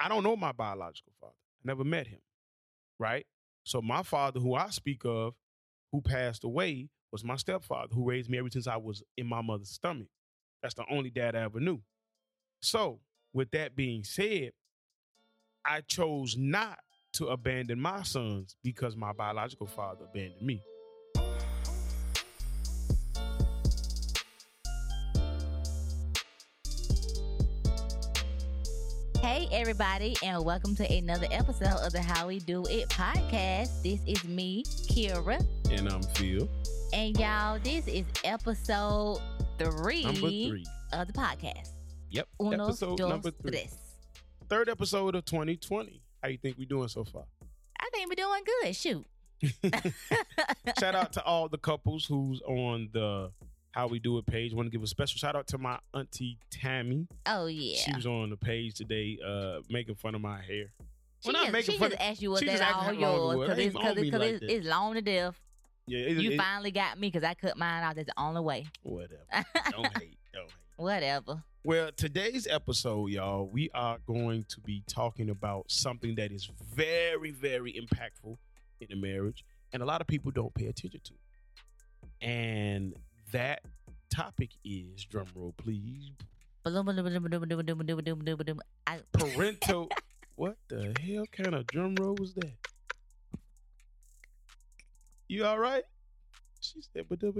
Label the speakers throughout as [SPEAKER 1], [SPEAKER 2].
[SPEAKER 1] I don't know my biological father. I never met him. Right? So my father, who I speak of, who passed away, was my stepfather, who raised me ever since I was in my mother's stomach. That's the only dad I ever knew. So, with that being said, I chose not to abandon my sons because my biological father abandoned me.
[SPEAKER 2] Hey, everybody, and welcome to another episode of the How We Do It podcast. This is me, Kira.
[SPEAKER 1] And I'm Phil.
[SPEAKER 2] And y'all, this is episode three,
[SPEAKER 1] Number three.
[SPEAKER 2] of the podcast.
[SPEAKER 1] Yep.
[SPEAKER 2] Uno,
[SPEAKER 1] episode
[SPEAKER 2] dos,
[SPEAKER 1] number three.
[SPEAKER 2] tres.
[SPEAKER 1] Third episode of 2020. How you think we're doing so far?
[SPEAKER 2] I think we're doing good. Shoot.
[SPEAKER 1] shout out to all the couples who's on the How We Do It page. Want to give a special shout out to my auntie Tammy.
[SPEAKER 2] Oh, yeah.
[SPEAKER 1] She was on the page today, uh, making fun of my hair.
[SPEAKER 2] She
[SPEAKER 1] Well, not
[SPEAKER 2] just,
[SPEAKER 1] making
[SPEAKER 2] she
[SPEAKER 1] fun
[SPEAKER 2] just
[SPEAKER 1] of-
[SPEAKER 2] asked you
[SPEAKER 1] she
[SPEAKER 2] that
[SPEAKER 1] just asked
[SPEAKER 2] all
[SPEAKER 1] it
[SPEAKER 2] yours because
[SPEAKER 1] It
[SPEAKER 2] it's, cause it, cause
[SPEAKER 1] like
[SPEAKER 2] it's, it's long to death.
[SPEAKER 1] Yeah, it,
[SPEAKER 2] you
[SPEAKER 1] it-
[SPEAKER 2] finally got me because I cut mine out. That's the only way.
[SPEAKER 1] whatever. Don't hate. Don't hate.
[SPEAKER 2] Whatever.
[SPEAKER 1] Well, today's episode, y'all, we are going to be talking about something that is very, very impactful in a marriage, and a lot of people don't pay attention to. And that topic is drum roll, please. Parental. what the hell kind of drum roll was that? You all right? She said, but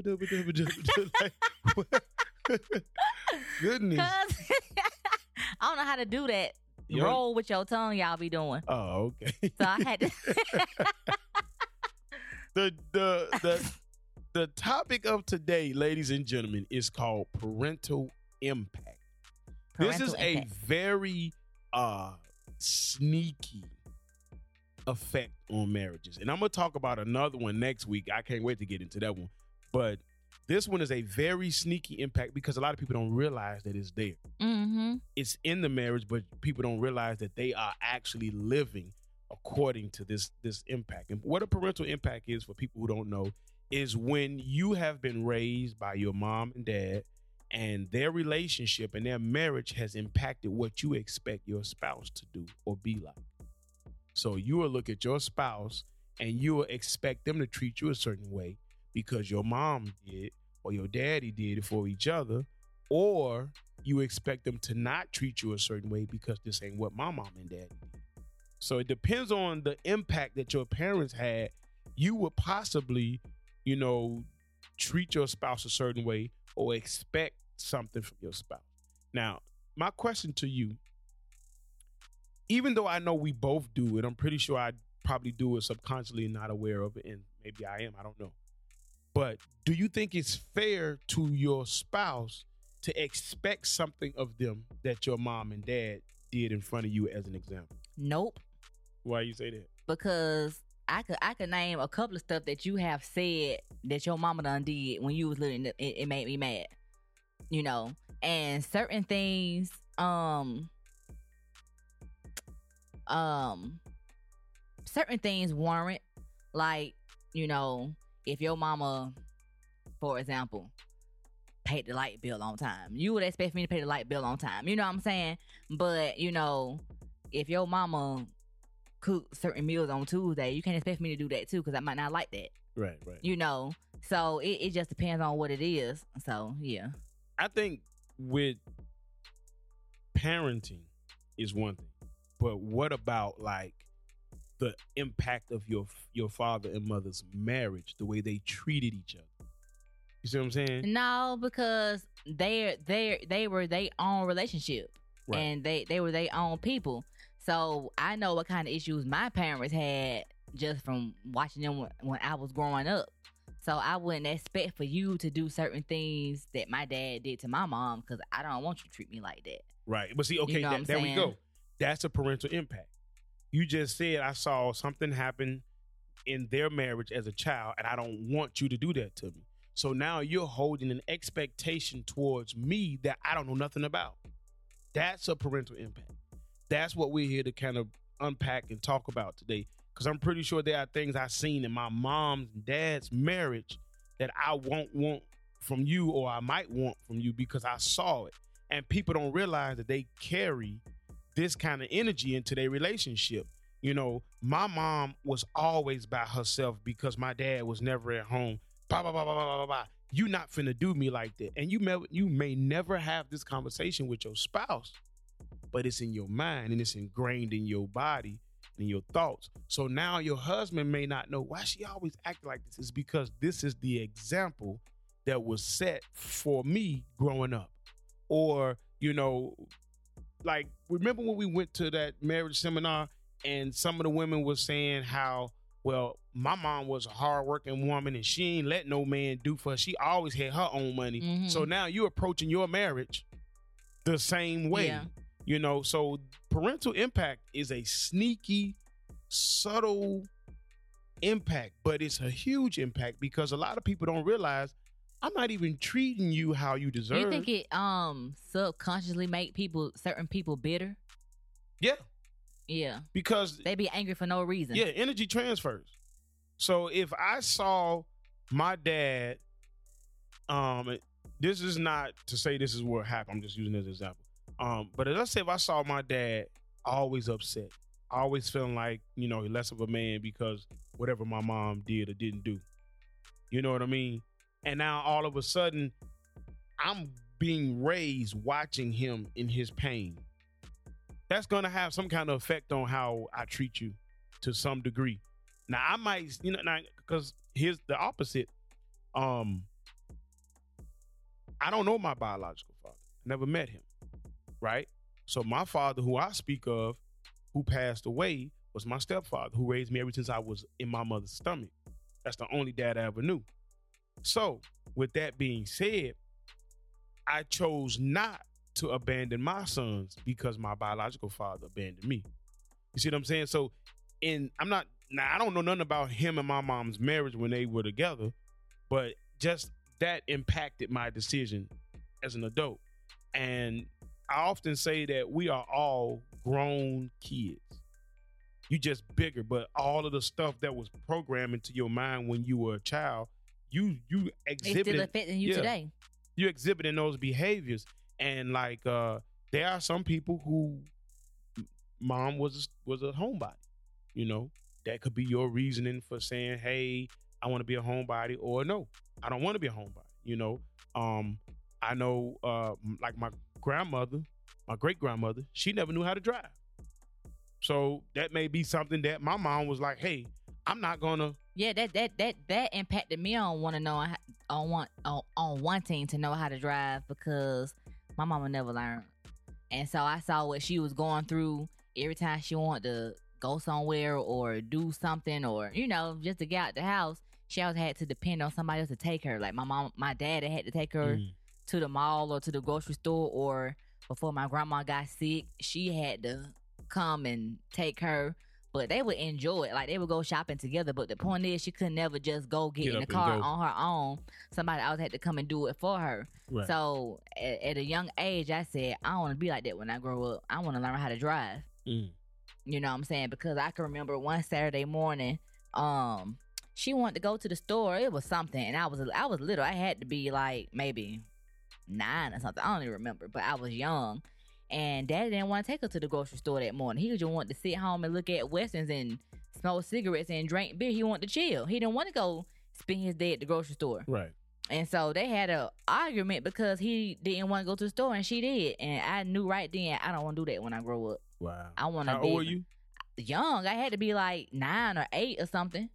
[SPEAKER 1] goodness.
[SPEAKER 2] I don't know how to do that.
[SPEAKER 1] You
[SPEAKER 2] Roll with your tongue, y'all be doing.
[SPEAKER 1] Oh, okay.
[SPEAKER 2] So I had to.
[SPEAKER 1] the the the the topic of today, ladies and gentlemen, is called parental impact. this is
[SPEAKER 2] Parental
[SPEAKER 1] a very uh sneaky effect on marriages. And I'm gonna talk about another one next week. I can't wait to get into that one. But this one is a very sneaky impact because a lot of people don't realize that it's there.
[SPEAKER 2] Mm-hmm.
[SPEAKER 1] It's in the marriage, but people don't realize that they are actually living according to this this impact. And what a parental impact is for people who don't know is when you have been raised by your mom and dad and their relationship and their marriage has impacted what you expect your spouse to do or be like. So you will look at your spouse and you will expect them to treat you a certain way because your mom did or your daddy did for each other, or you expect them to not treat you a certain way because this ain't what my mom and dad did. So it depends on the impact that your parents had. You would possibly, you know, treat your spouse a certain way or expect something from your spouse. Now, my question to you, even though I know we both do it, I'm pretty sure I probably do it subconsciously and not aware of it, and maybe I am, I don't know. But do you think it's fair to your spouse to expect something of them that your mom and dad did in front of you as an example?
[SPEAKER 2] Nope.
[SPEAKER 1] Why you say that?
[SPEAKER 2] Because I could I could name a couple of stuff that you have said that your mama done did when you was little. It, it made me mad. You know, and certain things, um, um, certain things warrant like you know if your mama, for example, paid the light bill on time, you would expect me to pay the light bill on time. You know what I'm saying? But you know, if your mama cook certain meals on Tuesday, you can't expect me to do that too because I might not like that.
[SPEAKER 1] Right, right.
[SPEAKER 2] You know, so it, it just depends on what it is. So yeah,
[SPEAKER 1] I think with parenting is one thing, but what about like the impact of your your father and mother's marriage, the way they treated each other? You see what I'm saying?
[SPEAKER 2] no, because they're they they were their own relationship
[SPEAKER 1] Right.
[SPEAKER 2] and they they were their own people. So I know what kind of issues my parents had just from watching them when, when I was growing up. So I wouldn't expect for you to do certain things that my dad did to my mom because I don't want you to treat me like that.
[SPEAKER 1] Right. But see, okay,
[SPEAKER 2] know
[SPEAKER 1] that, there we go. That's a parental impact. You just said I saw something happen in their marriage as a child, and I don't want you to do that to me. So now you're holding an expectation towards me that I don't know nothing about. That's a parental impact. That's what we're here to kind of unpack and talk about today. Because I'm pretty sure there are things I've seen in my mom's and dad's marriage that I won't want from you or I might want from you because I saw it. And people don't realize that they carry this kind of energy into their relationship. You know, my mom was always by herself because my dad was never at home. Blah, blah, blah, blah, blah, blah, blah. You not finna do me like that. And you may, you may never have this conversation with your spouse, but it's in your mind and it's ingrained in your body and your thoughts. So now your husband may not know why she always acted like this. Is because this is the example that was set for me growing up. Or, you know, like remember when we went to that marriage seminar and some of the women was saying how well my mom was a hardworking woman and she ain't let no man do for her. She always had her own money.
[SPEAKER 2] Mhm.
[SPEAKER 1] So now you're approaching your marriage the same way.
[SPEAKER 2] Yeah.
[SPEAKER 1] You know, so parental impact is a sneaky, subtle impact, but it's a huge impact because a lot of people don't realize I'm not even treating you how you deserve.
[SPEAKER 2] You think it um subconsciously make people certain people bitter?
[SPEAKER 1] yeah,
[SPEAKER 2] Yeah,
[SPEAKER 1] because
[SPEAKER 2] they be angry for no reason.
[SPEAKER 1] Yeah, energy transfers. So if I saw my dad, um, this is not to say this is what happened. I'm just using this example. Um, but let's say if I saw my dad always upset, always feeling like you know less of a man because whatever my mom did or didn't do, you know what I mean? And now all of a sudden, I'm being raised watching him in his pain. That's gonna have some kind of effect on how I treat you to some degree. Now I might, you know, now because here's the opposite. Um, I don't know my biological father. Never met him. Right. So my father, who I speak of, who passed away, was my stepfather, who raised me ever since I was in my mother's stomach. That's the only dad I ever knew. So, with that being said, I chose not to abandon my sons because my biological father abandoned me. You see what I'm saying? So, in I'm not now I don't know nothing about him and my mom's marriage when they were together, but just that impacted my decision as an adult. And I often say that we are all grown kids. You just bigger, but all of the stuff that was programmed into your mind when you were a child, you you
[SPEAKER 2] It's still affecting you
[SPEAKER 1] yeah.
[SPEAKER 2] today.
[SPEAKER 1] you exhibiting those behaviors and like uh there are some people who mom was was a homebody you know that could be your reasoning for saying hey i want to be a homebody or no i don't want to be a homebody you know um i know uh like my grandmother my great grandmother she never knew how to drive so that may be something that my mom was like hey i'm not gonna
[SPEAKER 2] Yeah, that that that that impacted me on want to know on want on, on wanting to know how to drive because my mama never learned, and so I saw what she was going through every time she wanted to go somewhere or do something or you know just to get out the house. She always had to depend on somebody else to take her. Like my mom, my dad had to take her
[SPEAKER 1] Mm.
[SPEAKER 2] To the mall or to the grocery store, or before my grandma got sick, she had to come and take her. But they would enjoy it. Like they would go shopping together. But the point is, she could never just go get,
[SPEAKER 1] Get
[SPEAKER 2] in the car on her own. Somebody else had to come and do it for her.
[SPEAKER 1] Right.
[SPEAKER 2] So at, at a young age, I said, I want to be like that when I grow up. I want to learn how to drive.
[SPEAKER 1] Mm.
[SPEAKER 2] You know what I'm saying? Because I can remember one Saturday morning, um, she wanted to go to the store. It was something, and I was I was little. I had to be like maybe nine or something. I don't even remember, but I was young. And Daddy didn't want to take her to the grocery store that morning. He just wanted to sit home and look at westerns and smoke cigarettes and drink beer. He wanted to chill. He didn't want to go spend his day at the grocery store.
[SPEAKER 1] right
[SPEAKER 2] And so they had a argument because he didn't want to go to the store and she did. And I knew right then I don't want to do that when I grow up.
[SPEAKER 1] wow
[SPEAKER 2] I want to
[SPEAKER 1] how
[SPEAKER 2] be
[SPEAKER 1] old were you
[SPEAKER 2] young. I had to be like nine or eight or something.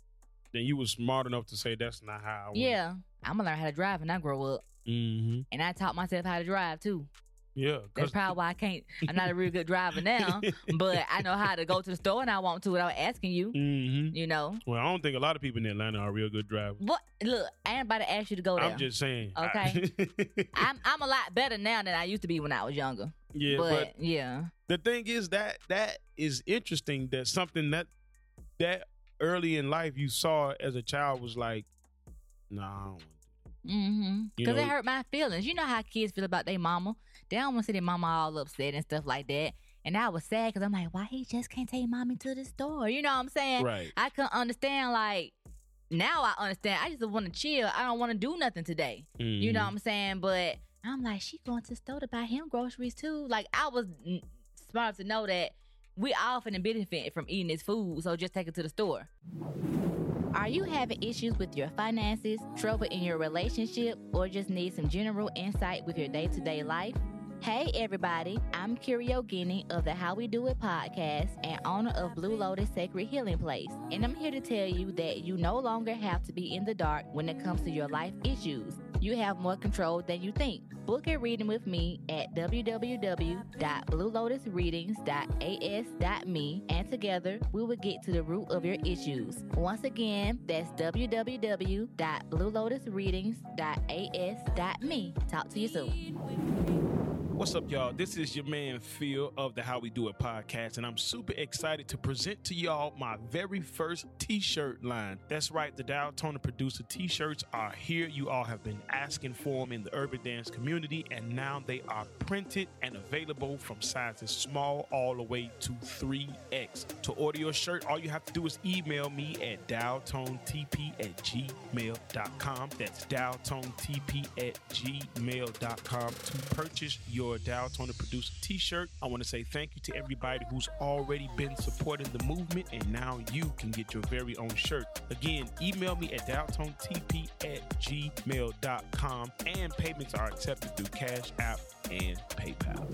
[SPEAKER 1] then you was smart enough to say that's not how I
[SPEAKER 2] Yeah, I'm gonna learn how to drive when I grow up,
[SPEAKER 1] mm-hmm.
[SPEAKER 2] and I taught myself how to drive too.
[SPEAKER 1] yeah
[SPEAKER 2] that's probably why I can't. I'm not a real good driver now, but I know how to go to the store and I want to without asking you.
[SPEAKER 1] Mhm.
[SPEAKER 2] You know,
[SPEAKER 1] Well, I don't think a lot of people in Atlanta are real good drivers.
[SPEAKER 2] what? Look, I ain't about to ask you to go there.
[SPEAKER 1] I'm just saying.
[SPEAKER 2] Okay. I'm I'm a lot better now than I used to be when I was younger.
[SPEAKER 1] Yeah,
[SPEAKER 2] but,
[SPEAKER 1] but
[SPEAKER 2] yeah,
[SPEAKER 1] the thing is that that is interesting that something that that early in life you saw as a child was like nah I don't want to do
[SPEAKER 2] mm-hmm. Because it hurt my feelings. You know how kids feel about their mama. They don't want to see their mama all upset and stuff like that. And I was sad because I'm like, why he just can't take mommy to the store? You know what I'm saying?
[SPEAKER 1] right
[SPEAKER 2] I couldn't understand. Like now, I understand. I just want to chill. I don't want to do nothing today. You know
[SPEAKER 1] Mhm.
[SPEAKER 2] what I'm saying? But I'm like, she going to the store to buy him groceries too. Like I was smart to know that we all finna benefit from eating this food, so just take it to the store. Are you having issues with your finances, trouble in your relationship, or just need some general insight with your day to day life? Hey everybody, I'm Curio Guinea of the How We Do It podcast and owner of Blue Lotus Sacred Healing Place. And I'm here to tell you that you no longer have to be in the dark when it comes to your life issues. You have more control than you think. Book a reading with me at www.bluelotusreadings.as.me and together we will get to the root of your issues. Once again, that's www.bluelotusreadings.as.me. Talk to you soon.
[SPEAKER 1] What's up, y'all? This is your man Phil of the How We Do It podcast, and I'm super excited to present to y'all my very first t-shirt line. That's right, the Dow Toner Producer t-shirts are here. You all have been asking for them in the urban dance community, and now they are printed and available from sizes small all the way to 3X. To order your shirt, all you have to do is email me at dowtonetp at gmail.com. That's dowtonetp at gmail.com to purchase your Dow Toner Producer t-shirt. I want to say thank you to everybody who's already been supporting the movement, and now you can get your very own shirt. Again, email me at dowtonetp at gmail.com, and payments are accepted through Cash App and PayPal.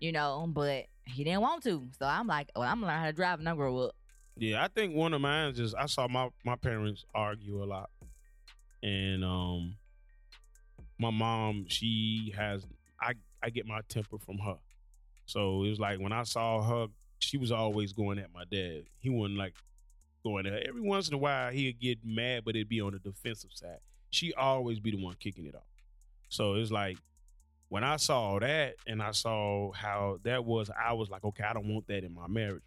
[SPEAKER 2] You know, but he didn't want to. So I'm like, well, I'm gonna learn how to drive and I grow up.
[SPEAKER 1] Yeah, I think one of mine is just I saw my my parents argue a lot, and um, my mom she has I I get my temper from her, so it was like when I saw her, she was always going at my dad. He wasn't like going at her. Every once in a while he'd get mad, but it'd be on the defensive side. She always be the one kicking it off. So it's like when I saw that and I saw how that was, I was like, okay, I don't want that in my marriage.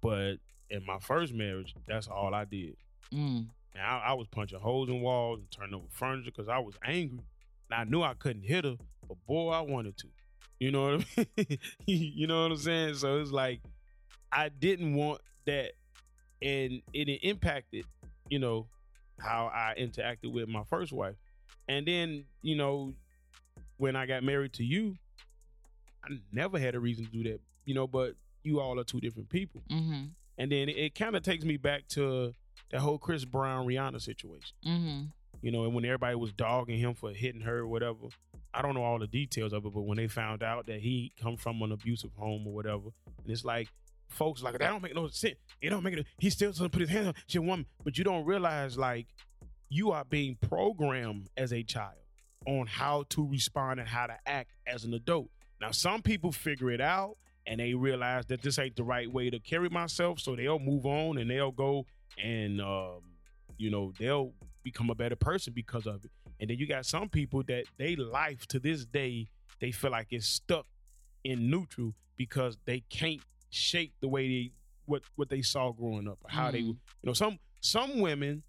[SPEAKER 1] But in my first marriage, that's all I did.
[SPEAKER 2] Mm.
[SPEAKER 1] And I, I was punching holes in walls and turning over furniture because I was angry. I knew I couldn't hit her, but boy, I wanted to. You know what I mean? you know what I'm saying? So it's like I didn't want that, and it impacted, you know, how I interacted with my first wife. And then, you know, when I got married to you, I never had a reason to do that, you know, but you all are two different people.
[SPEAKER 2] Mm-hmm.
[SPEAKER 1] And then it, it kind of takes me back to that whole Chris Brown Rihanna situation.
[SPEAKER 2] Mm-hmm.
[SPEAKER 1] You know, and when everybody was dogging him for hitting her or whatever. I don't know all the details of it, but when they found out that he come from an abusive home or whatever, and it's like folks like that don't make no sense. It don't make it. He still doesn't put his hands on she woman, but you don't realize like you are being programmed as a child on how to respond and how to act as an adult. Now, some people figure it out and they realize that this ain't the right way to carry myself, so they'll move on and they'll go and um, you know they'll become a better person because of it. And then you got some people that they life to this day they feel like it's stuck in neutral because they can't shape the way they what what they saw growing up how they
[SPEAKER 2] Mhm.
[SPEAKER 1] you know some some women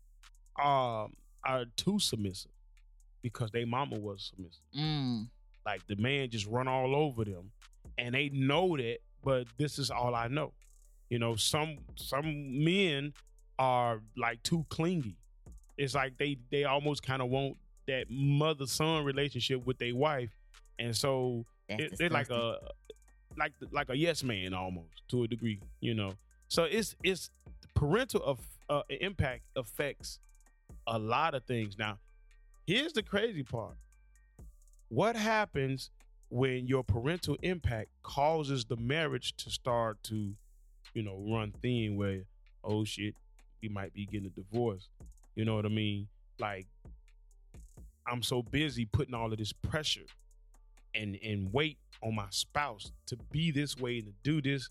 [SPEAKER 1] um are too submissive because their mama was submissive
[SPEAKER 2] Mm.
[SPEAKER 1] like the man just run all over them and they know that but this is all i know you know some some men are like too clingy it's like they they almost kind of want that mother son relationship with their wife. And so it, they're like a like like a yes man almost to a degree you know? So it's it's parental of uh, impact affects a lot of things. Now here's the crazy part. What happens when your parental impact causes the marriage to start to you know run thin where oh shit we might be getting a divorce you know what i mean like i'm so busy putting all of this pressure and and weight on my spouse to be this way and to do this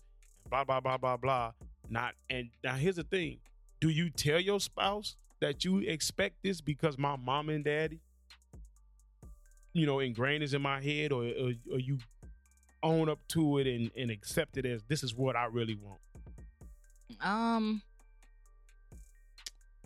[SPEAKER 1] blah blah blah blah blah not and now here's the thing do you tell your spouse that you expect this because my mom and daddy you know, ingrained is in my head, or, or, you own up to it and, and accept it as this is what I really want?
[SPEAKER 2] Um,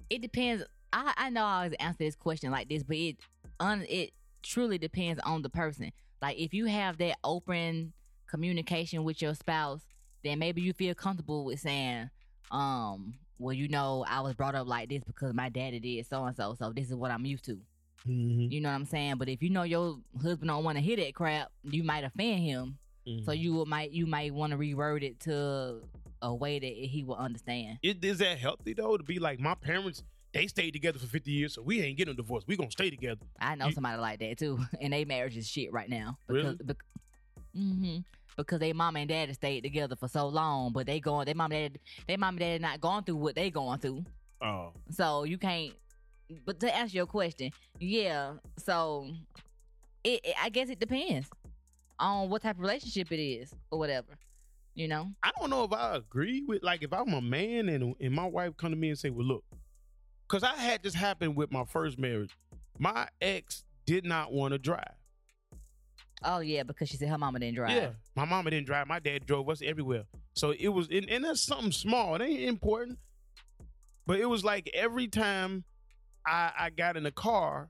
[SPEAKER 2] it depends. I I know I always answer this question like this, but it un it truly depends on the person. Like if you have that open communication with your spouse, then maybe you feel comfortable with saying, um, well, you know, I was brought up like this because my daddy did so and so, so this is what I'm used to.
[SPEAKER 1] Mm-hmm.
[SPEAKER 2] You know what I'm saying? But if you know your husband don't want to hear that crap, you might offend him.
[SPEAKER 1] Mm-hmm.
[SPEAKER 2] So you would- might you might want to reword it to a way that he will understand.
[SPEAKER 1] it, is that healthy though to be like my parents? They stayed together for fifty years, so we ain't getting a divorce. We gonna stay together.
[SPEAKER 2] I know
[SPEAKER 1] You-
[SPEAKER 2] somebody like that too, and they marriage is shit right now.
[SPEAKER 1] Really?
[SPEAKER 2] Because, hmm because they mom and dad stayed together for so long, but they going, they mom and dad, they mom and dad not going through what they going through.
[SPEAKER 1] Oh,
[SPEAKER 2] So you can't. But to answer your question, yeah. So it, it I guess it depends on what type of relationship it is or whatever. You know.
[SPEAKER 1] I don't know if I agree with like if I'm a man and and my wife come to me and say, "Well, look," because I had this happen with my first marriage. My ex did not want to drive.
[SPEAKER 2] Oh yeah, because she said her mama didn't drive.
[SPEAKER 1] Yeah, my mama didn't drive. My dad drove us everywhere. So it was, and, and that's something small. It ain't important, but it was like every time I I got in the car,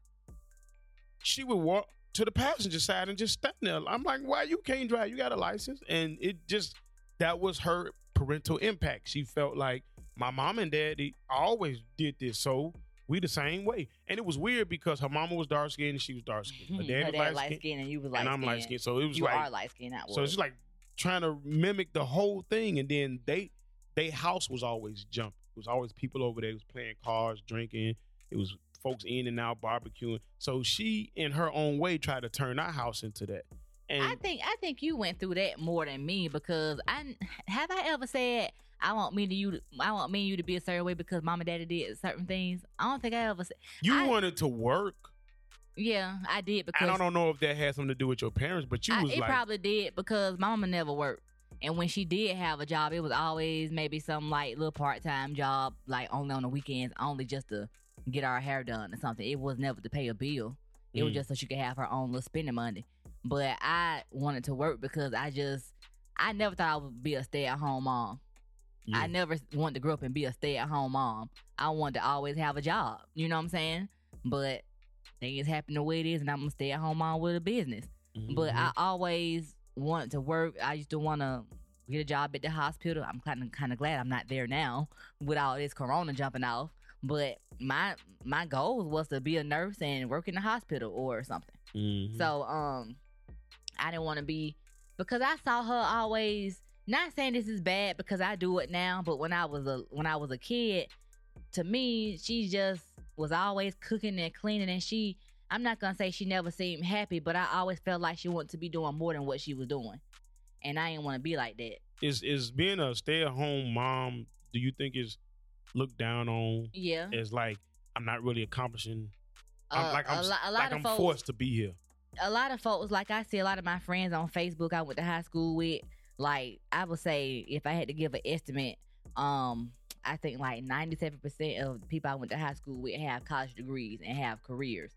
[SPEAKER 1] she would walk to the passenger side and just stand there. I'm like, why you can't drive? You got a license, and it just that was her parental impact. She felt like my mom and daddy always did this, so we the same way. And it was weird because her mama was dark skinned and she was dark skinned. Her
[SPEAKER 2] Her
[SPEAKER 1] dad was
[SPEAKER 2] dad
[SPEAKER 1] light skinned,
[SPEAKER 2] and you was light
[SPEAKER 1] and I'm light skinned. So it was
[SPEAKER 2] You
[SPEAKER 1] like
[SPEAKER 2] are light skinned.
[SPEAKER 1] so it's just like trying to mimic the whole thing, and then they they house was always jumping. It was always people over there who was playing cards, drinking. It was folks in and out barbecuing. So she, in her own way, tried to turn our house into that. And
[SPEAKER 2] I think I think you went through that more than me because I have I ever said I want me to you to, I want me and you to be a certain way because mom and daddy did certain things. I don't think I ever said.
[SPEAKER 1] you
[SPEAKER 2] I-
[SPEAKER 1] wanted to work.
[SPEAKER 2] Yeah, I did because
[SPEAKER 1] And I don't know if that had something to do with your parents, but you
[SPEAKER 2] I-
[SPEAKER 1] was
[SPEAKER 2] it
[SPEAKER 1] like,
[SPEAKER 2] probably did because my mama never worked. And when she did have a job, it was always maybe some like little part time job, like only on the weekends, only just to get our hair done or something. It was never to pay a bill. It was
[SPEAKER 1] Mm.
[SPEAKER 2] just so she could have her own little spending money. But I wanted to work because I just I never thought I would be a stay at home mom.
[SPEAKER 1] Yeah.
[SPEAKER 2] I never wanted to grow up and be a stay at home mom. I wanted to always have a job. You know what I'm saying? But things happen the way it is, and I'm gonna stay at home mom with a business. But
[SPEAKER 1] Mhm.
[SPEAKER 2] I always wanted to work. I used to want to get a job at the hospital. I'm kind of kind of glad I'm not there now with all this corona jumping off. But my my goal was to be a nurse and work in the hospital or something.
[SPEAKER 1] Mhm.
[SPEAKER 2] So um, I didn't want to be because I saw her always. Not saying this is bad because I do it now, but when I was a when I was a kid, to me she just was always cooking and cleaning, and she. I'm not gonna say she never seemed happy, but I always felt like she wanted to be doing more than what she was doing, and I didn't want to be like that.
[SPEAKER 1] is is being a stay at home mom? Do you think is looked down on
[SPEAKER 2] Yeah,
[SPEAKER 1] as like I'm not really accomplishing? I'm
[SPEAKER 2] Uh,
[SPEAKER 1] like I'm
[SPEAKER 2] a, lo- a lot
[SPEAKER 1] like
[SPEAKER 2] of
[SPEAKER 1] I'm
[SPEAKER 2] folks,
[SPEAKER 1] forced to be here.
[SPEAKER 2] a lot of folks, like I see a lot of my friends on Facebook I went to high school with, like I would say if I had to give an estimate, um, I think like ninety seven percent of the people I went to high school with have college degrees and have careers.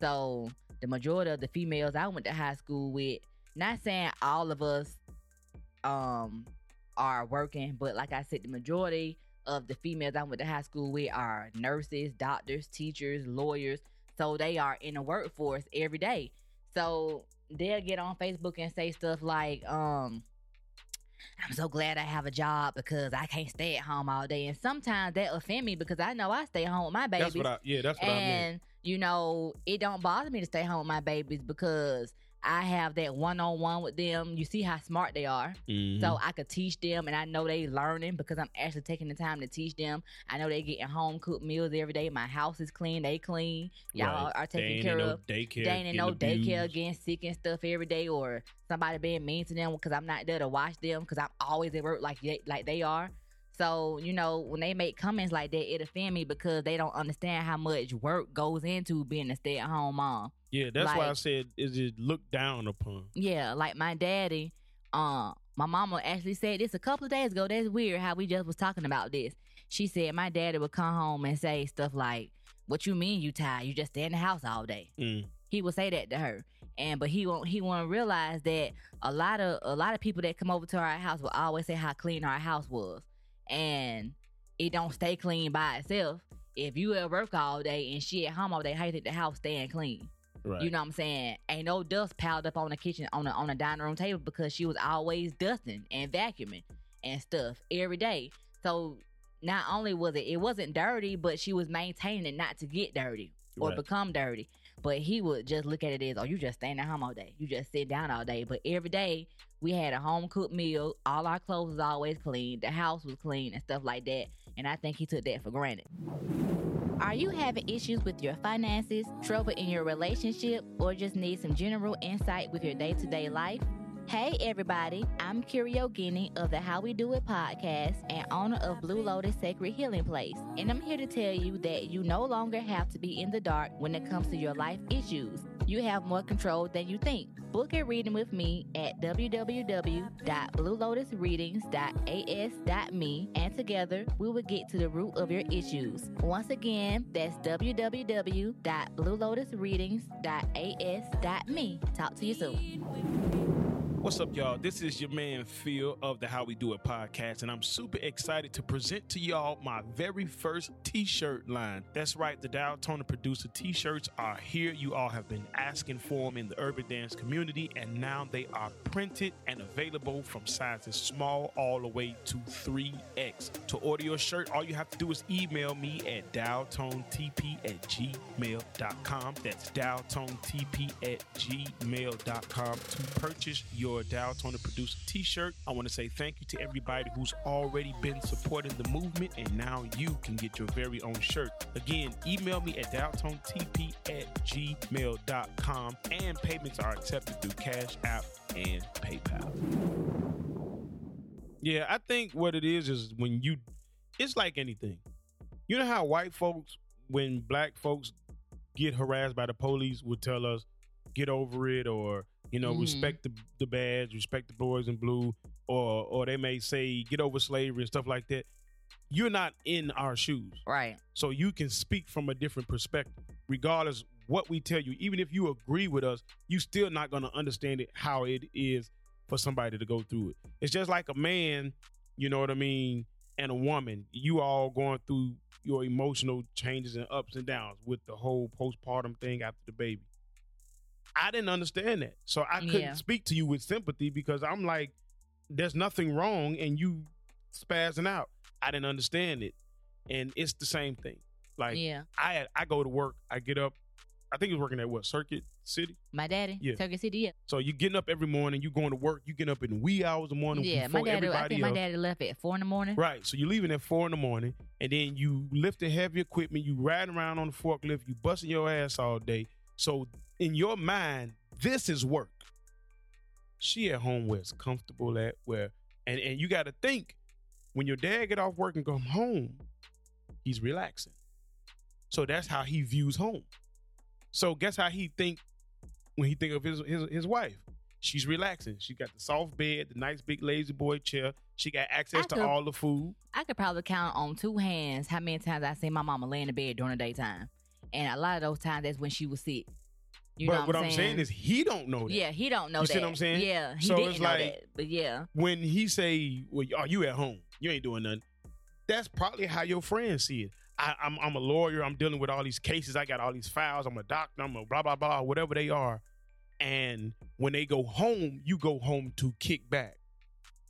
[SPEAKER 2] So the majority of the females I went to high school with, not saying all of us um are working, but like I said, the majority of the females I went to high school with are nurses, doctors, teachers, lawyers. So they are in the workforce every day. So they'll get on Facebook and say stuff like, um, I'm so glad I have a job because I can't stay at home all day. And sometimes that offend me because I know I stay home with my babies.
[SPEAKER 1] That's what I yeah. That's what I meant.
[SPEAKER 2] and you know, it don't bother me to stay home with my babies because I have that one on one with them. You see how smart they are.
[SPEAKER 1] Mhm.
[SPEAKER 2] So I could teach them, and I know they learning because I'm actually taking the time to teach them. I know they getting home cooked meals every day. My house is clean, they clean. Y'all
[SPEAKER 1] Right.
[SPEAKER 2] are
[SPEAKER 1] ain't
[SPEAKER 2] care
[SPEAKER 1] in no
[SPEAKER 2] of.
[SPEAKER 1] daycare.
[SPEAKER 2] They ain't no daycare getting sick and stuff every day, or somebody being mean to them because I'm not there to watch them because I'm always at work like they, like they are. So you know when they make comments like that, it offend me because they don't understand how much work goes into being a stay at home mom.
[SPEAKER 1] Yeah, that's why I said is it looked down upon.
[SPEAKER 2] Yeah, like my daddy, uh, my mama actually said this a couple of days ago. That's weird how we just was talking about this. She said my daddy would come home and say stuff like, "What you mean you tired? You just stay in the house all day."
[SPEAKER 1] Mm.
[SPEAKER 2] He would say that to her, and but he won't. He won't realize that a lot of a lot of people that come over to our house will always say how clean our house was, and it don't stay clean by itself. If you at work all day and she at home all day, how you think the house staying clean?
[SPEAKER 1] Right.
[SPEAKER 2] You know what I'm saying? Ain't no dust piled up on the kitchen on the on the dining room table because she was always dusting and vacuuming and stuff every day. So not only was it it wasn't dirty, but she was maintaining it not to get dirty or
[SPEAKER 1] Right.
[SPEAKER 2] become dirty. But he would just look at it as, oh, you just staying at home all day. You just sit down all day. But every day we had a home cooked meal. All our clothes was always clean. The house was clean and stuff like that. And I think he took that for granted. Are you having issues with your finances, trouble in your relationship, or just need some general insight with your day to day life? Hey everybody, I'm Curio Guinea of the How We Do It podcast and owner of Blue Lotus Sacred Healing Place. And I'm here to tell you that you no longer have to be in the dark when it comes to your life issues. You have more control than you think. Book a reading with me at www.bluelotusreadings.as.me and together we will get to the root of your issues. Once again, that's www.bluelotusreadings.as.me. Talk to you soon.
[SPEAKER 1] What's up, y'all? This is your man Phil of the How We Do It podcast, and I'm super excited to present to y'all my very first t-shirt line. That's right, the Dow Toner Producer t-shirts are here. You all have been asking for them in the urban dance community, and now they are printed and available from sizes small all the way to 3X. To order your shirt, all you have to do is email me at dowtonetp at gmail.com. That's dowtonetp at gmail.com to purchase your Dow Toner Producer t-shirt. I want to say thank you to everybody who's already been supporting the movement, and now you can get your very own shirt. Again, email me at dowtonetp at gmail.com, and payments are accepted through Cash App and PayPal. Yeah, I think what it is is when you, it's like anything. You know how white folks, when black folks get harassed by the police, would tell us, get over it, or you know,
[SPEAKER 2] Mhm.
[SPEAKER 1] respect the the badge, respect the boys in blue, or or they may say, get over slavery and stuff like that. You're not in our shoes,
[SPEAKER 2] Right.
[SPEAKER 1] so you can speak from a different perspective, regardless what we tell you. Even if you agree with us, you still not gonna understand it how it is for somebody to go through it. It's just like a man, you know what I mean, and a woman. You all going through your emotional changes and ups and downs with the whole postpartum thing after the baby. I didn't understand that. So I couldn't
[SPEAKER 2] Yeah.
[SPEAKER 1] speak to you with sympathy because I'm like, there's nothing wrong and you spazzing out. I didn't understand it. And it's the same thing. Like
[SPEAKER 2] yeah.
[SPEAKER 1] I I go to work, I get up, I think he was working at what, Circuit City?
[SPEAKER 2] My daddy,
[SPEAKER 1] Yeah.
[SPEAKER 2] Circuit City, yeah.
[SPEAKER 1] So you getting up every morning, you going to work, you getting up in wee hours of the morning
[SPEAKER 2] Yeah,
[SPEAKER 1] before
[SPEAKER 2] my daddy, I
[SPEAKER 1] everybody
[SPEAKER 2] think my daddy left at four in the morning.
[SPEAKER 1] Right. So you're leaving at four in the morning, and then you lifting heavy equipment, you riding around on the forklift, you busting your ass all day. So in your mind, this is work. She at home where it's comfortable at, where and, and you gotta think, when your dad get off work and come home, he's relaxing. So that's how he views home. So guess how he think when he think of his his, his wife? She's relaxing. She got the soft bed, the nice big lazy boy chair. She got access
[SPEAKER 2] I
[SPEAKER 1] to
[SPEAKER 2] could-
[SPEAKER 1] all the food.
[SPEAKER 2] I could probably count on two hands how many times I see my mama lay in the bed during the daytime. And a lot of those times that's when she was sick. You
[SPEAKER 1] but
[SPEAKER 2] know
[SPEAKER 1] what,
[SPEAKER 2] what
[SPEAKER 1] I'm saying is he don't know that.
[SPEAKER 2] Yeah, he don't know
[SPEAKER 1] You
[SPEAKER 2] that.
[SPEAKER 1] see what I'm saying?
[SPEAKER 2] Yeah, he
[SPEAKER 1] So
[SPEAKER 2] didn't
[SPEAKER 1] it's
[SPEAKER 2] know
[SPEAKER 1] like-
[SPEAKER 2] that. But yeah.
[SPEAKER 1] When he say, "Well, are oh, you at home? You ain't doing nothing." That's probably how your friends see it. I, I'm I'm a lawyer. I'm dealing with all these cases. I got all these files. I'm a doctor. I'm a blah blah blah. Whatever they are. And when they go home, you go home to kick back.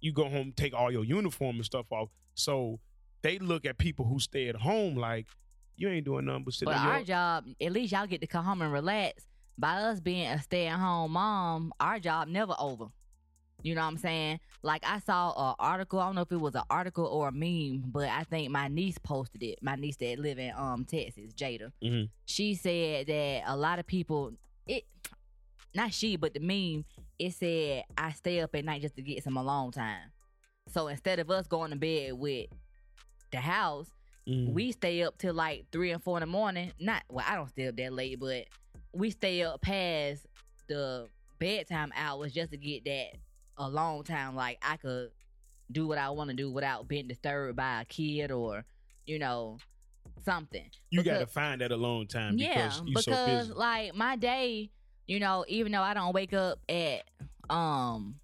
[SPEAKER 1] You go home, take all your uniform and stuff off. So they look at people who stay at home like you ain't doing nothing but sitting
[SPEAKER 2] But our
[SPEAKER 1] your
[SPEAKER 2] job, at least y'all get to come home and relax. By us being a stay at home mom, our job never over. You know what I'm saying? Like I saw an article. I don't know if it was an article or a meme, but I think my niece posted it. My niece that live in um Texas, Jada.
[SPEAKER 1] Mhm.
[SPEAKER 2] She said that a lot of people it not she, but the meme, it said I stay up at night just to get some alone time. So instead of us going to bed with the house,
[SPEAKER 1] Mhm.
[SPEAKER 2] we stay up till like three and four in the morning. Not well, I don't stay up that late, but we stay up past the bedtime hours just to get that a long time. Like I could do what I want to do without being disturbed by a kid or, you know, something.
[SPEAKER 1] You got to find that alone time
[SPEAKER 2] yeah,
[SPEAKER 1] because you're
[SPEAKER 2] because
[SPEAKER 1] so
[SPEAKER 2] like my day, you know, even though I don't wake up at um,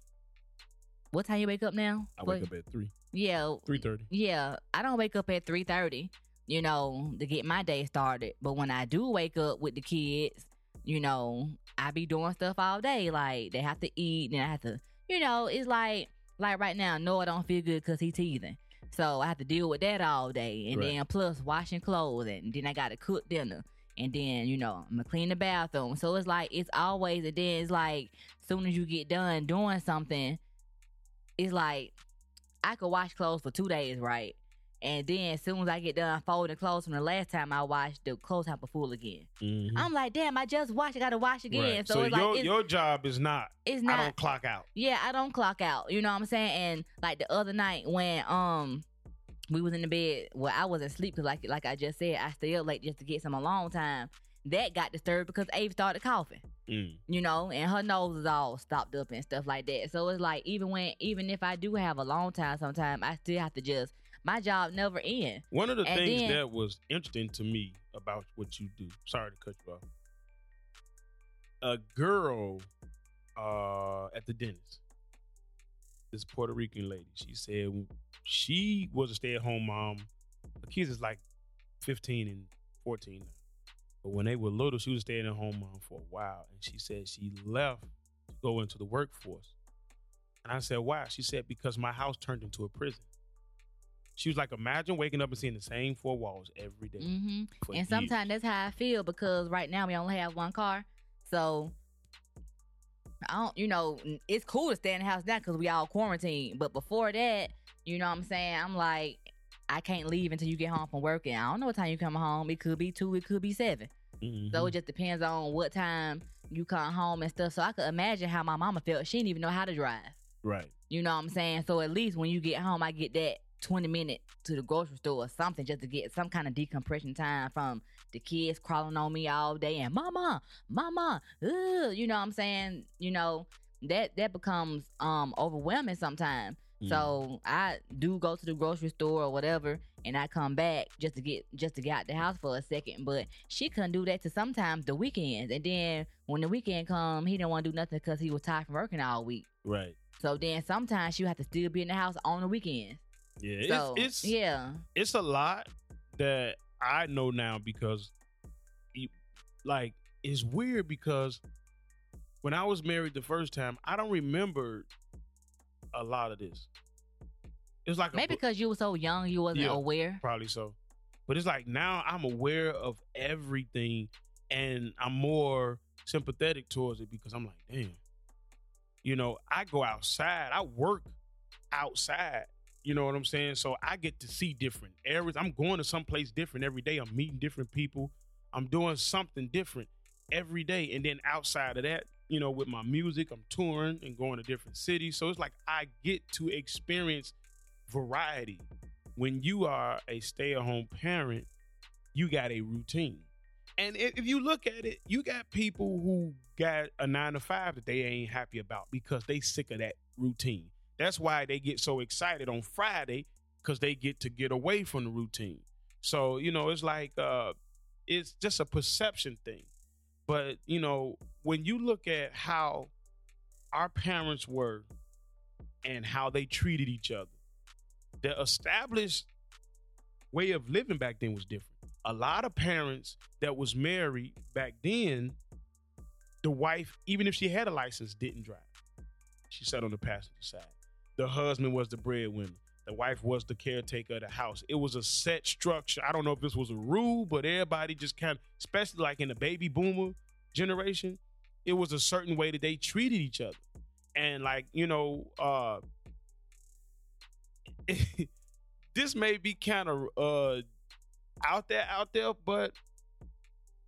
[SPEAKER 2] what time you wake up now?
[SPEAKER 1] I wake
[SPEAKER 2] What-
[SPEAKER 1] up at three,
[SPEAKER 2] Yeah,
[SPEAKER 1] three thirty.
[SPEAKER 2] yeah, I don't wake up at three thirty, you know, to get my day started. But when I do wake up with the kids, you know, I be doing stuff all day. Like they have to eat, and I have to, you know, it's like like right now, Noah don't feel good because he teething. So I have to deal with that all day, and
[SPEAKER 1] Right.
[SPEAKER 2] then plus washing clothes, and then I got to cook dinner, and then you know I'm gonna clean the bathroom. So it's like it's always, and then it's like soon as you get done doing something, it's like I could wash clothes for two days, right? And then as soon as I get done folding clothes from the last time I washed, the clothes have to full again.
[SPEAKER 1] Mhm.
[SPEAKER 2] I'm like, damn, I just washed. I gotta wash again.
[SPEAKER 1] Right.
[SPEAKER 2] So,
[SPEAKER 1] So,
[SPEAKER 2] it's
[SPEAKER 1] your
[SPEAKER 2] like it's,
[SPEAKER 1] your job is not.
[SPEAKER 2] it's not I
[SPEAKER 1] don't clock out.
[SPEAKER 2] Yeah, I don't clock out. You know what I'm saying? And like the other night when um we was in the bed, well, I wasn't asleep because like like I just said, I stay up late just to get some alone time. That got disturbed because Ave started coughing.
[SPEAKER 1] Mm.
[SPEAKER 2] You know, and her nose is all stopped up and stuff like that. So it's like even when even if I do have a long time, sometime I still have to just my job never ends.
[SPEAKER 1] One of the
[SPEAKER 2] And
[SPEAKER 1] things
[SPEAKER 2] then-
[SPEAKER 1] that was interesting to me about what you do. Sorry to cut you off. A girl uh, at the dentist, this Puerto Rican lady, she said she was a stay-at-home mom. The kids is like 15 and 14 now. But when they were little, she was a stay-at-home mom for a while. And she said she left to go into the workforce. And I said, why? She said, because my house turned into a prison. She was like, imagine waking up and seeing the same four walls every day
[SPEAKER 2] hmm And sometimes that's how I feel because right now we only have one car. So I don't, you know, it's cool to stay in the house now because we all quarantined. But before that, you know what I'm saying? I'm like, I can't leave until you get home from work. And I don't know what time you come home. It could be two, it could be 7
[SPEAKER 1] Mhm.
[SPEAKER 2] So it just depends on what time you come home and stuff. So I could imagine how my mama felt. She didn't even know how to drive.
[SPEAKER 1] right.
[SPEAKER 2] You know what I'm saying? So at least when you get home, I get that 20 minute to the grocery store or something just to get some kind of decompression time from the kids crawling on me all day and mama, mama, ugh, you know what I'm saying? You know, that that becomes um overwhelming sometimes. So I do go to the grocery store or whatever and I come back just to get just to get out the house for a second. But she couldn't do that to sometimes the weekends. And then when the weekend come, he didn't want to do nothing because he was tired from working all week.
[SPEAKER 1] Right.
[SPEAKER 2] So then sometimes you have to still be in the house on the weekends.
[SPEAKER 1] Yeah.
[SPEAKER 2] So
[SPEAKER 1] it's, it's
[SPEAKER 2] yeah,
[SPEAKER 1] it's a lot that I know now because, like, it's weird because when I was married the first time, I don't remember a lot of this. It's like
[SPEAKER 2] maybe because you were so young, you wasn't
[SPEAKER 1] Yeah.
[SPEAKER 2] aware.
[SPEAKER 1] probably so, but it's like now I'm aware of everything, and I'm more sympathetic towards it because I'm like, damn, you know, I go outside, I work outside. You know what I'm saying? So I get to see different areas. I'm going to someplace different every day. I'm meeting different people. I'm doing something different every day. And then outside of that, you know, with my music, I'm touring and going to different cities. So it's like I get to experience variety. When you are a stay at home parent, you got a routine. And if you look at it, you got people who got a nine to five that they ain't happy about because they sick of that routine. That's why they get so excited on Friday because they get to get away from the routine. So, you know, it's like uh it's just a perception thing. But, you know, when you look at how our parents were and how they treated each other, the established way of living back then was different. A lot of parents that was married back then, the wife, even if she had a license, didn't drive. She sat on the passenger side. The husband was the breadwinner. The wife was the caretaker of the house. It was a set structure. I don't know if this was a rule, but everybody just kind of, especially like in the baby boomer generation, it was a certain way that they treated each other. And like, you know, uh this may be kind of uh out there out there, but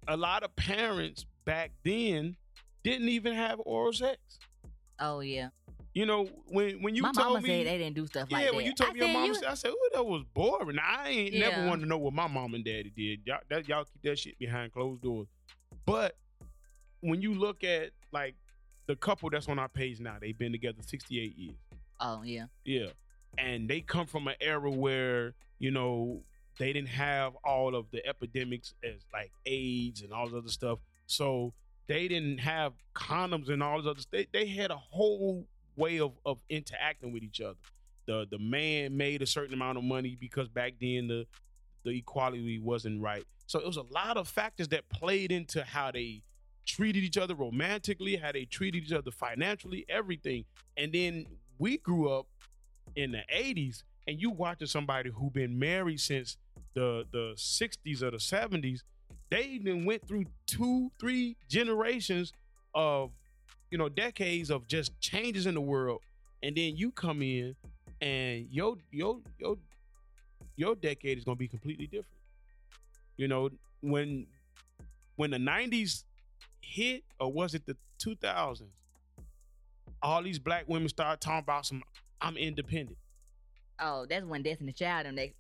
[SPEAKER 1] a lot of parents back then didn't even have oral sex.
[SPEAKER 2] Oh yeah,
[SPEAKER 1] You know, when when you
[SPEAKER 2] my
[SPEAKER 1] told me
[SPEAKER 2] said they didn't do stuff
[SPEAKER 1] yeah,
[SPEAKER 2] like that.
[SPEAKER 1] when you told
[SPEAKER 2] I
[SPEAKER 1] me your mom
[SPEAKER 2] you-
[SPEAKER 1] said, I said, "Oh, that was boring." I ain't never
[SPEAKER 2] Yeah.
[SPEAKER 1] wanted to know what my mom and daddy did. Y'all, that, y'all keep that shit behind closed doors. But when you look at like the couple that's on our page now, they've been together sixty eight years.
[SPEAKER 2] oh yeah,
[SPEAKER 1] Yeah. And they come from an era where, you know, they didn't have all of the epidemics as like AIDS and all this other stuff. So they didn't have condoms and all this other stuff. They, they had a whole way of, of interacting with each other. The the man made a certain amount of money because back then the the equality wasn't right. So it was a lot of factors that played into how they treated each other romantically, how they treated each other financially, everything. And then we grew up in the 80s and you watching somebody who been married since the the 60s or the 70s, they even went through two, three generations of you know decades of just changes in the world. And then you come in and your your your your decade is gonna be completely different. You know, when when the 90s hit, or was it the 2000s? All these black women started talking about some I'm independent.
[SPEAKER 2] Oh, that's when Destiny Child and they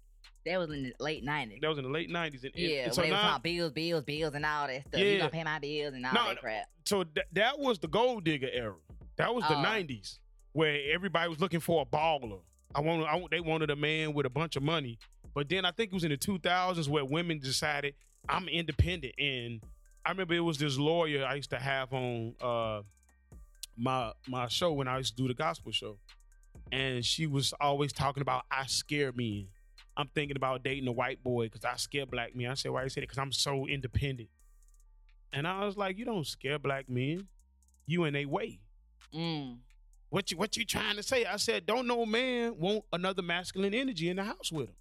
[SPEAKER 2] that was in the late nineties.
[SPEAKER 1] That was in the late 90s. And,
[SPEAKER 2] Yeah,
[SPEAKER 1] and
[SPEAKER 2] when they was
[SPEAKER 1] now-
[SPEAKER 2] talking bills, bills, bills, and all that stuff.
[SPEAKER 1] Yeah.
[SPEAKER 2] You gonna pay my bills and all
[SPEAKER 1] No,
[SPEAKER 2] that crap.
[SPEAKER 1] so th- that was the gold digger era. That was the
[SPEAKER 2] Oh.
[SPEAKER 1] 90s where everybody was looking for a baller. I want, I they wanted a man with a bunch of money. But then I think it was in the 2000s where women decided I'm independent and I remember it was this lawyer I used to have on uh my my show when I used to do the gospel show. And she was always talking about I scare men. I'm thinking about dating a white boy because I scare black men. I said, why you say that? Because I'm so independent. And I was like, you don't scare black men. You in a way.
[SPEAKER 2] Mm.
[SPEAKER 1] What you what you trying to say? I said, don't no man want another masculine energy in the house with him.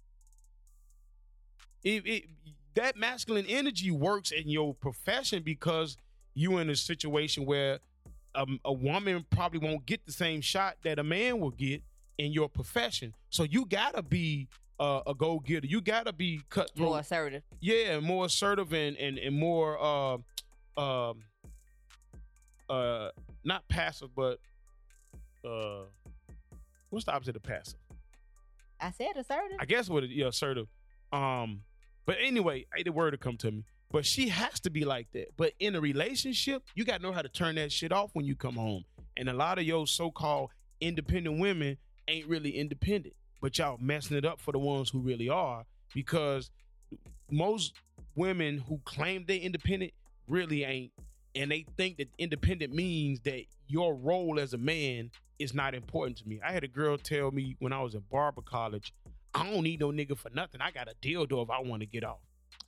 [SPEAKER 1] If it, that masculine energy works in your profession because you're in a situation where a, a woman probably won't get the same shot that a man will get in your profession. So you gotta be uh, a go getter. You gotta be cutthroat.
[SPEAKER 2] More assertive.
[SPEAKER 1] Yeah, more assertive and and and more uh um uh not passive but uh what's the opposite of passive?
[SPEAKER 2] I said assertive.
[SPEAKER 1] I guess what it yeah, assertive. Um but anyway, I the word to come to me. But she has to be like that. But in a relationship, you gotta know how to turn that shit off when you come home. And a lot of your so-called independent women ain't really independent. But y'all messing it up for the ones who really are because most women who claim they independent really ain't and they think that independent means that your role as a man is not important to me. I had a girl tell me when I was in barber college, I don't need no nigga for nothing. I got a dildo if I want to get off.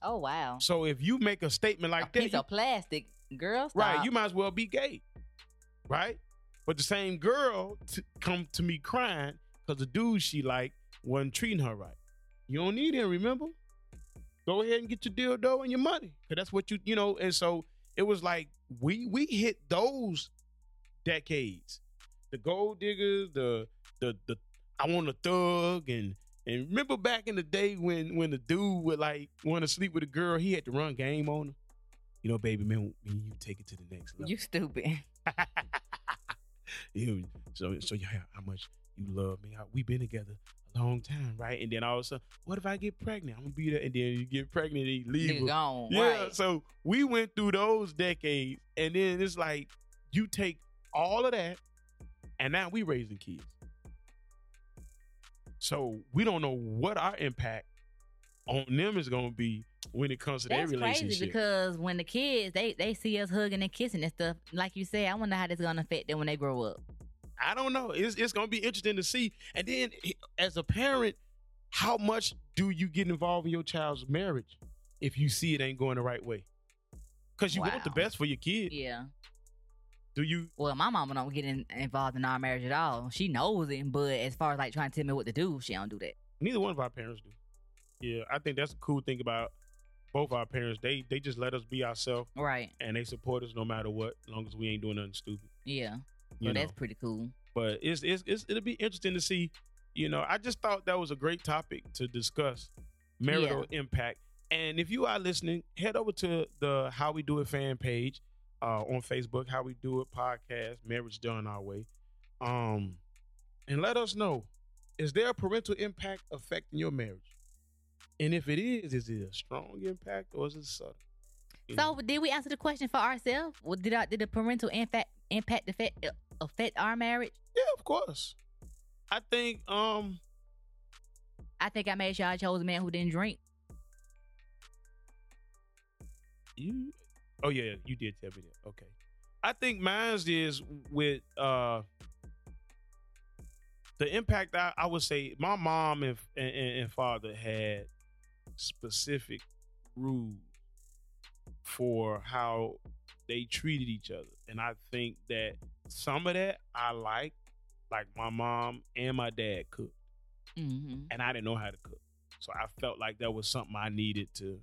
[SPEAKER 2] oh wow.
[SPEAKER 1] So if you make a statement
[SPEAKER 2] A
[SPEAKER 1] like that,
[SPEAKER 2] piece
[SPEAKER 1] you-
[SPEAKER 2] of plastic, girl. Stop.
[SPEAKER 1] right, you might as well be gay, right? But the same girl t- come to me crying because the dude she like wasn't treating her right. You don't need him, remember? Go ahead and get your dildo and your money, cause that's what you you know. And so it was like we we hit those decades, the gold diggers, the the the I want a thug, and and remember back in the day when when the dude would like want to sleep with a girl, he had to run game on her. You know, baby man, you take it to the next level.
[SPEAKER 2] You stupid.
[SPEAKER 1] you so so yeah, how much you love me? How- We been together a long time, right? And then all of a sudden, what if I get pregnant? I'm gonna be there, and then you get pregnant and you leave. Her.
[SPEAKER 2] gone.
[SPEAKER 1] Yeah,
[SPEAKER 2] Right.
[SPEAKER 1] so we went through those decades, and then it's like you take all of that, and now we raising kids. So we don't know what our impact on them is gonna be when it comes to
[SPEAKER 2] That's
[SPEAKER 1] their relationship.
[SPEAKER 2] crazy because when the kids they they see us hugging and kissing and stuff, like you said, I wonder how this gonna affect them when they grow up.
[SPEAKER 1] I don't know. It's it's gonna be interesting to see. And then as a parent, how much do you get involved in your child's marriage if you see it ain't going the right way? Because you want the best for your kid.
[SPEAKER 2] Yeah.
[SPEAKER 1] Do you?
[SPEAKER 2] Well, my mama don't get in, involved in our marriage at all. She knows it, but as far as like trying to tell me what to do, she don't do that.
[SPEAKER 1] Neither one of our parents do. Yeah, I think that's a cool thing about both our parents. They they just let us be ourselves
[SPEAKER 2] Right.
[SPEAKER 1] and they support us no matter what, as long as we ain't doing nothing stupid.
[SPEAKER 2] Yeah.
[SPEAKER 1] You
[SPEAKER 2] So
[SPEAKER 1] know?
[SPEAKER 2] that's pretty cool.
[SPEAKER 1] but it's, it's it's it'll be interesting to see. You know, I just thought that was a great topic to discuss marital impact. And if you are listening, head over to the How We Do It fan page uh, on Facebook, How We Do It podcast, Marriage Done Our Way. Um, and let us know is there a parental impact affecting your marriage? And if it is, is it a strong impact or is it subtle? So know?
[SPEAKER 2] did we answer the question for ourselves? Well, did I, did the parental impact impact affect affect our marriage?
[SPEAKER 1] Yeah, of course. I think um
[SPEAKER 2] I think I made sure I chose a man who didn't drink.
[SPEAKER 1] You oh yeah, you did tell me that. Okay, I think mine's is with uh the impact. I, I would say my mom and, and and father had specific rules for how they treated each other, and I think that some of that I like. Like my mom and my dad cooked,
[SPEAKER 2] Mm-hmm.
[SPEAKER 1] and I didn't know how to cook, so I felt like that was something I needed to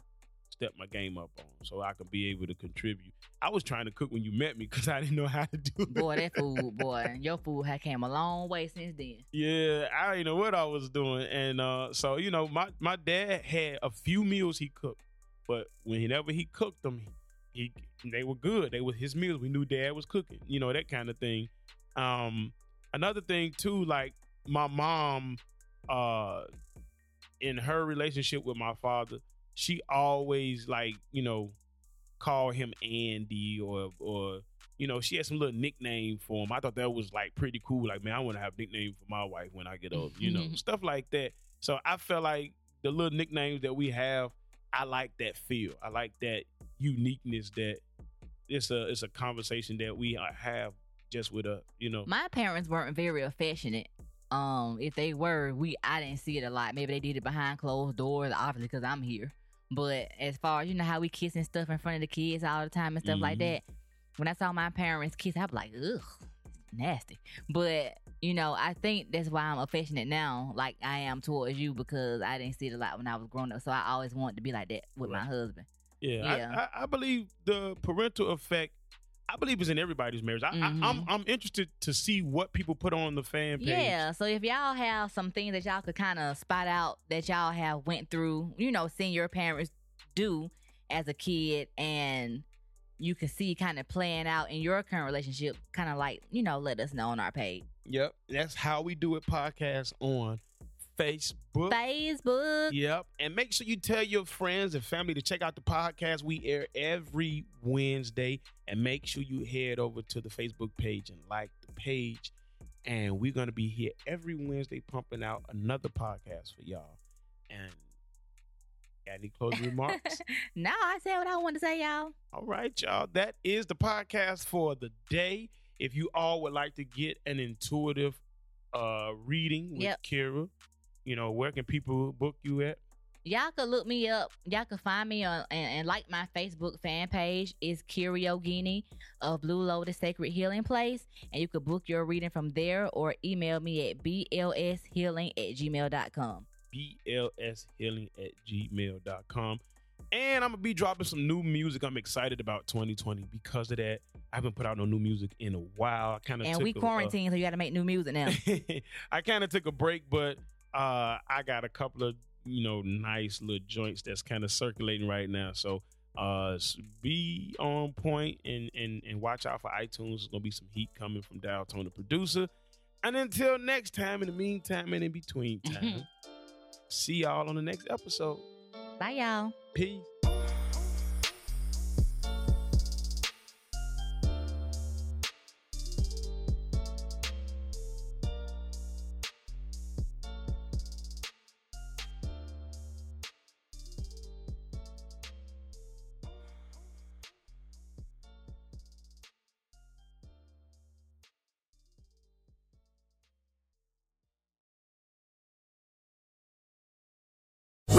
[SPEAKER 1] step my game up on, so I could be able to contribute. I was trying to cook when you met me because I didn't know how to do it.
[SPEAKER 2] Boy, that food, boy, your food had came a long way since then.
[SPEAKER 1] Yeah, I didn't know what I was doing, and uh, so you know, my my dad had a few meals he cooked, but whenever he cooked them, he they were good. They were his meals. We knew dad was cooking, you know that kind of thing. Um, another thing too, like my mom, uh, in her relationship with my father, she always like you know call him Andy or or you know, she had some little nickname for him. I thought that was like pretty cool. Like, man, I want to have a nickname for my wife when I get old, you know, stuff like that. So I felt like the little nicknames that we have, I like that feel. I like that uniqueness that it's a it's a conversation that we uh, have just with a you know.
[SPEAKER 2] My parents weren't very affectionate. Um, if they were, we I didn't see it a lot. Maybe they did it behind closed doors, obviously, because I'm here. But as far as you know, how we kiss and stuff in front of the kids all the time and stuff like
[SPEAKER 1] Mhm.
[SPEAKER 2] that. When I saw my parents kiss, I was like, ugh, nasty. But you know, I think that's why I'm affectionate now, like I am towards you, because I didn't see it a lot when I was growing up. So I always wanted to be like that with my husband.
[SPEAKER 1] Yeah,
[SPEAKER 2] Yeah.
[SPEAKER 1] I, I, I believe the parental effect. I believe it's in everybody's marriage. I, I, I'm
[SPEAKER 2] Mhm.
[SPEAKER 1] I'm interested to see what people put on the fan page.
[SPEAKER 2] Yeah, so if y'all have some things that y'all could kind of spot out that y'all have went through, you know, seeing your parents do as a kid, and you can see kind of playing out in your current relationship, kind of like you know, let us know on our page,
[SPEAKER 1] Yep, that's how we do it. Podcast on Facebook.
[SPEAKER 2] Facebook.
[SPEAKER 1] Yep, and make sure you tell your friends and family to check out the podcast. We air every Wednesday, and make sure you head over to the Facebook page and like the page. And we're gonna be here every Wednesday, pumping out another podcast for y'all. And got any closing remarks?
[SPEAKER 2] no, I said what I wanted to say, y'all.
[SPEAKER 1] All right, y'all. That is the podcast for the day. If you all would like to get an intuitive uh reading with
[SPEAKER 2] Yep.
[SPEAKER 1] Kira, you know, where can people book you at?
[SPEAKER 2] Y'all could look me up. Y'all could find me on and, and like my Facebook fan page is guinea of Blue Lotus Sacred Healing Place. And you could book your reading from there or email me at blshealing at gmail.com.
[SPEAKER 1] blshealing at gmail.com. And I'm gonna be dropping some new music. I'm excited about 2020 because of that. I haven't put out no new music in a while. I kind of
[SPEAKER 2] And we uh, quarantine, so you got to make new music now.
[SPEAKER 1] I kind of took a break, but uh, I got a couple of you know nice little joints that's kind of circulating right now. So uh, be on point and and and watch out for iTunes. There's gonna be some heat coming from Dial Tone, the producer. And until next time, in the meantime and in between time, see y'all on the next episode.
[SPEAKER 2] Bye, y'all.
[SPEAKER 1] Peace.